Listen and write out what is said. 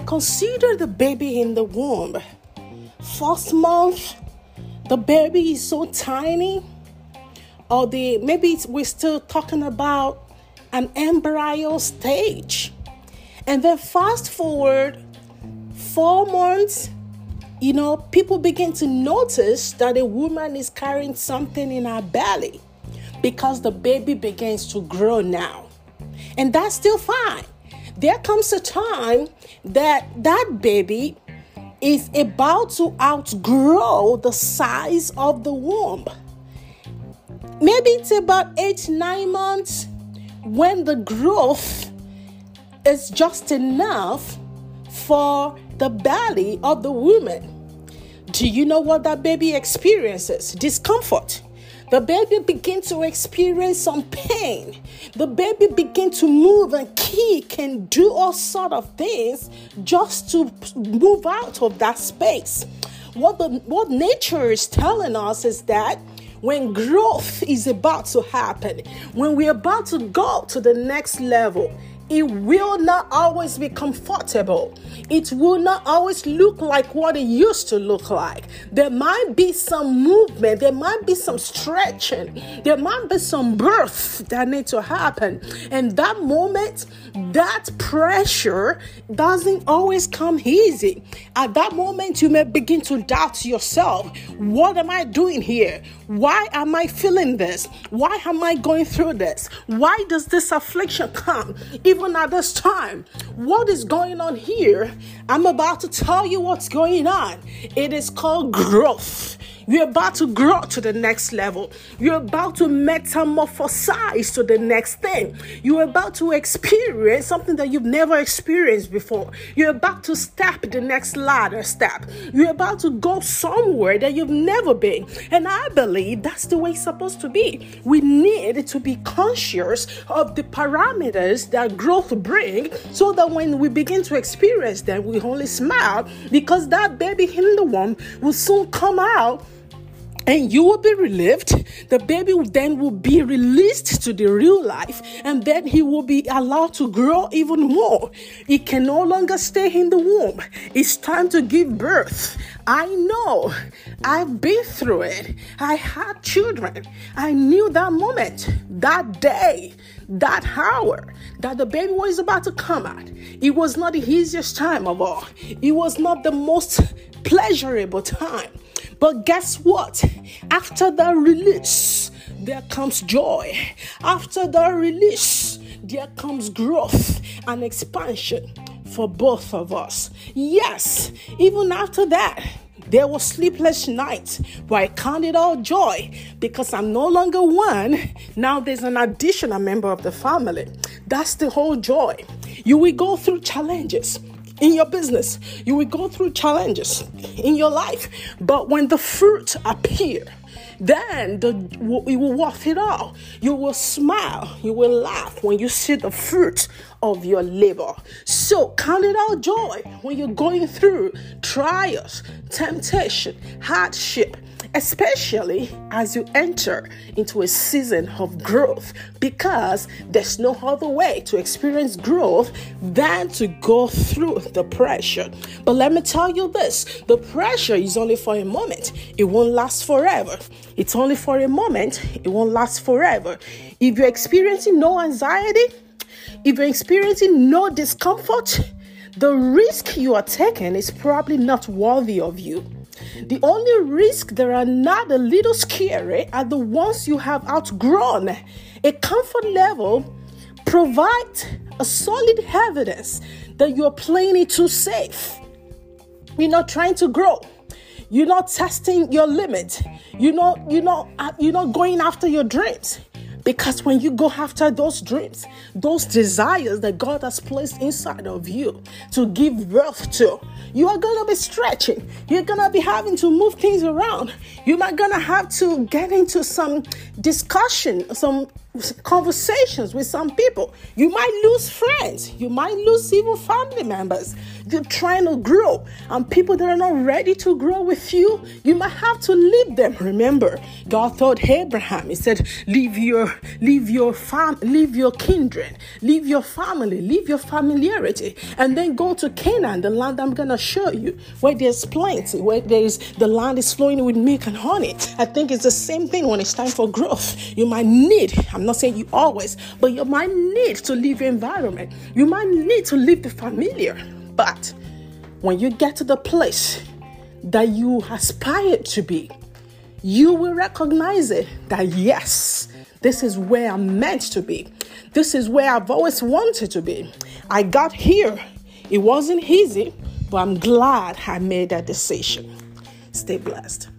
I consider the baby in the womb. First month, the baby is so tiny, or the maybe we're still talking about an embryo stage. And then fast forward four months, you know, people begin to notice that a woman is carrying something in her belly because the baby begins to grow now. And that's still fine. There comes a time that that baby is about to outgrow the size of the womb. Maybe it's about eight, nine months when the growth is just enough for the belly of the woman. Do you know what that baby experiences? Discomfort. The baby begin to experience some pain. The baby begin to move and kick and do all sort of things just to move out of that space. What the what nature is telling us is that when growth is about to happen, when we're about to go to the next level, it will not always be comfortable. It will not always look like what it used to look like. There might be some movement, there might be some stretching, there might be some birth that need to happen. And that moment, that pressure doesn't always come easy. At that moment, you may begin to doubt yourself. What am I doing here? Why am I feeling this? Why am I going through this? Why does this affliction come? Even at this time, what is going on here? I'm about to tell you what's going on. It is called growth. You're about to grow to the next level. You're about to metamorphosize to the next thing. You're about to experience something that you've never experienced before. You're about to step the next ladder step. You're about to go somewhere that you've never been. And I believe that's the way it's supposed to be. We need to be conscious of the parameters that growth bring so that when we begin to experience them, we only smile because that baby in the womb will soon come out and you will be relieved. The baby then will be released to the real life, and then he will be allowed to grow even more. He can no longer stay in the womb. It's time to give birth. I know. I've been through it. I had children. I knew that moment, that day, that hour that the baby was about to come out. It was not the easiest time of all. It was not the most pleasurable time. But guess what? After the release, there comes joy. After the release, there comes growth and expansion for both of us. Yes, even after that, there were sleepless nights, but I count it all joy because I'm no longer one. Now there's an additional member of the family. That's the whole joy. You will go through challenges in your business. You will go through challenges in your life. But when the fruit appear, then the, you will walk it all. You will smile. You will laugh when you see the fruit of your labor. So count it all joy when you're going through trials, temptation, hardship especially as you enter into a season of growth, because there's no other way to experience growth than to go through the pressure. But let me tell you this the pressure is only for a moment, it won't last forever. It's only for a moment, it won't last forever. If you're experiencing no anxiety, if you're experiencing no discomfort, the risk you are taking is probably not worthy of you. The only risk that are not a little scary are the ones you have outgrown. A comfort level provides a solid evidence that you're playing it too safe. You're not trying to grow. You're not testing your limit. You're not, you're not, you're not going after your dreams. Because when you go after those dreams, those desires that God has placed inside of you to give birth to, you are going to be stretching. You're going to be having to move things around. You're not going to have to get into some discussion, some conversations with some people. You might lose friends. You might lose even family members. You're trying to grow, and people that are not ready to grow with you, you might have to leave them. Remember, God told Abraham, He said, "Leave your, leave your fam, leave your kindred, leave your family, leave your familiarity, and then go to Canaan, the land I'm gonna show you, where there's plenty, where there's the land is flowing with milk and honey." I think it's the same thing when it's time for growth. You might need. I'm not saying you always, but you might need to leave your environment. You might need to leave the familiar. But when you get to the place that you aspire to be, you will recognize it that yes, this is where I'm meant to be. This is where I've always wanted to be. I got here. It wasn't easy, but I'm glad I made that decision. Stay blessed.